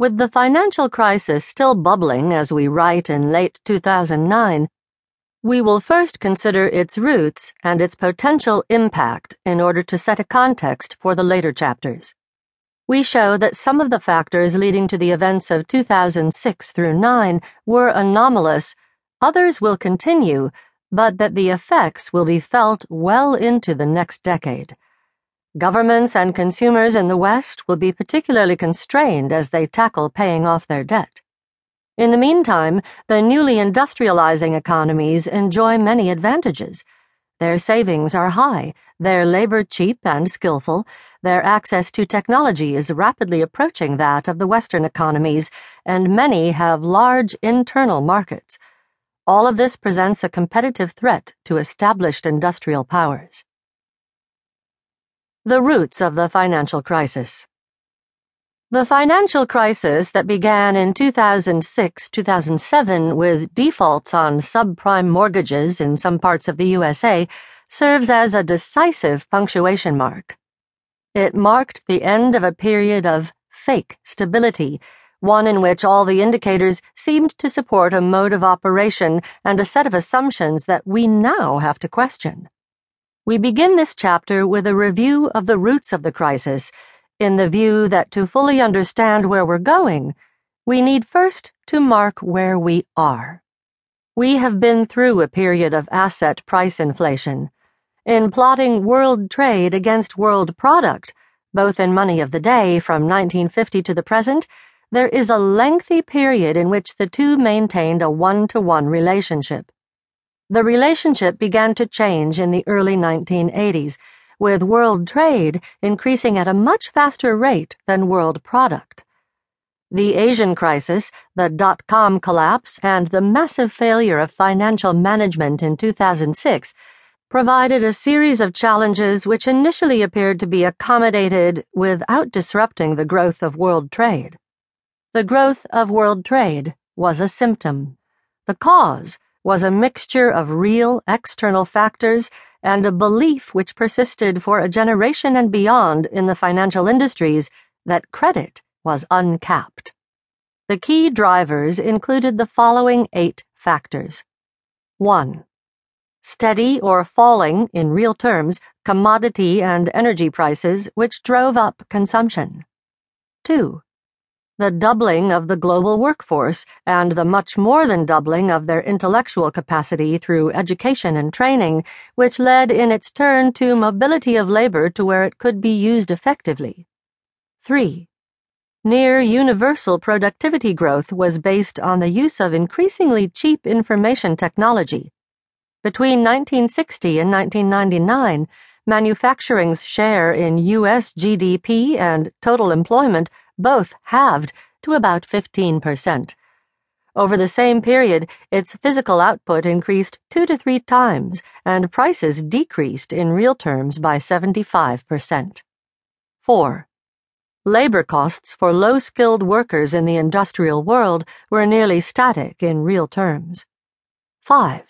With the financial crisis still bubbling as we write in late 2009, we will first consider its roots and its potential impact in order to set a context for the later chapters. We show that some of the factors leading to the events of 2006 through 9 were anomalous, others will continue, but that the effects will be felt well into the next decade. Governments and consumers in the West will be particularly constrained as they tackle paying off their debt. In the meantime, the newly industrializing economies enjoy many advantages. Their savings are high, their labor cheap and skillful, their access to technology is rapidly approaching that of the Western economies, and many have large internal markets. All of this presents a competitive threat to established industrial powers. The roots of the financial crisis. The financial crisis that began in 2006 2007 with defaults on subprime mortgages in some parts of the USA serves as a decisive punctuation mark. It marked the end of a period of fake stability, one in which all the indicators seemed to support a mode of operation and a set of assumptions that we now have to question. We begin this chapter with a review of the roots of the crisis, in the view that to fully understand where we're going, we need first to mark where we are. We have been through a period of asset price inflation. In plotting world trade against world product, both in money of the day from 1950 to the present, there is a lengthy period in which the two maintained a one to one relationship. The relationship began to change in the early 1980s, with world trade increasing at a much faster rate than world product. The Asian crisis, the dot com collapse, and the massive failure of financial management in 2006 provided a series of challenges which initially appeared to be accommodated without disrupting the growth of world trade. The growth of world trade was a symptom. The cause was a mixture of real external factors and a belief which persisted for a generation and beyond in the financial industries that credit was uncapped. The key drivers included the following eight factors 1. Steady or falling, in real terms, commodity and energy prices, which drove up consumption. 2 the doubling of the global workforce and the much more than doubling of their intellectual capacity through education and training, which led in its turn to mobility of labor to where it could be used effectively. 3. Near universal productivity growth was based on the use of increasingly cheap information technology. Between 1960 and 1999, manufacturing's share in U.S. GDP and total employment both halved to about 15%. Over the same period, its physical output increased two to three times, and prices decreased in real terms by 75%. 4. Labor costs for low skilled workers in the industrial world were nearly static in real terms. 5.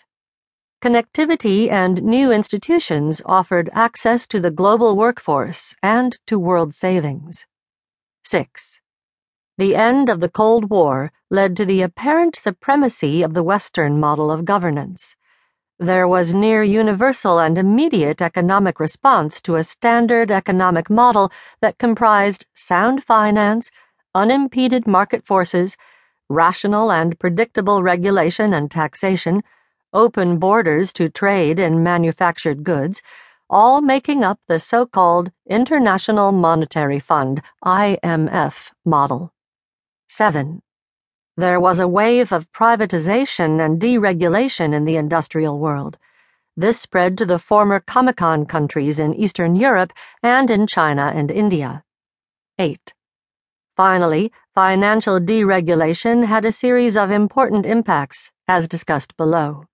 Connectivity and new institutions offered access to the global workforce and to world savings. 6. The end of the Cold War led to the apparent supremacy of the Western model of governance. There was near universal and immediate economic response to a standard economic model that comprised sound finance, unimpeded market forces, rational and predictable regulation and taxation open borders to trade in manufactured goods, all making up the so called International Monetary Fund, IMF, model. 7. There was a wave of privatization and deregulation in the industrial world. This spread to the former Comecon countries in Eastern Europe and in China and India. 8. Finally, financial deregulation had a series of important impacts, as discussed below.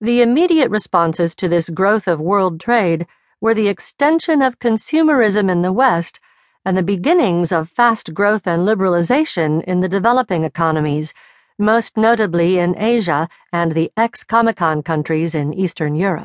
The immediate responses to this growth of world trade were the extension of consumerism in the West and the beginnings of fast growth and liberalization in the developing economies, most notably in Asia and the ex Comecon countries in Eastern Europe.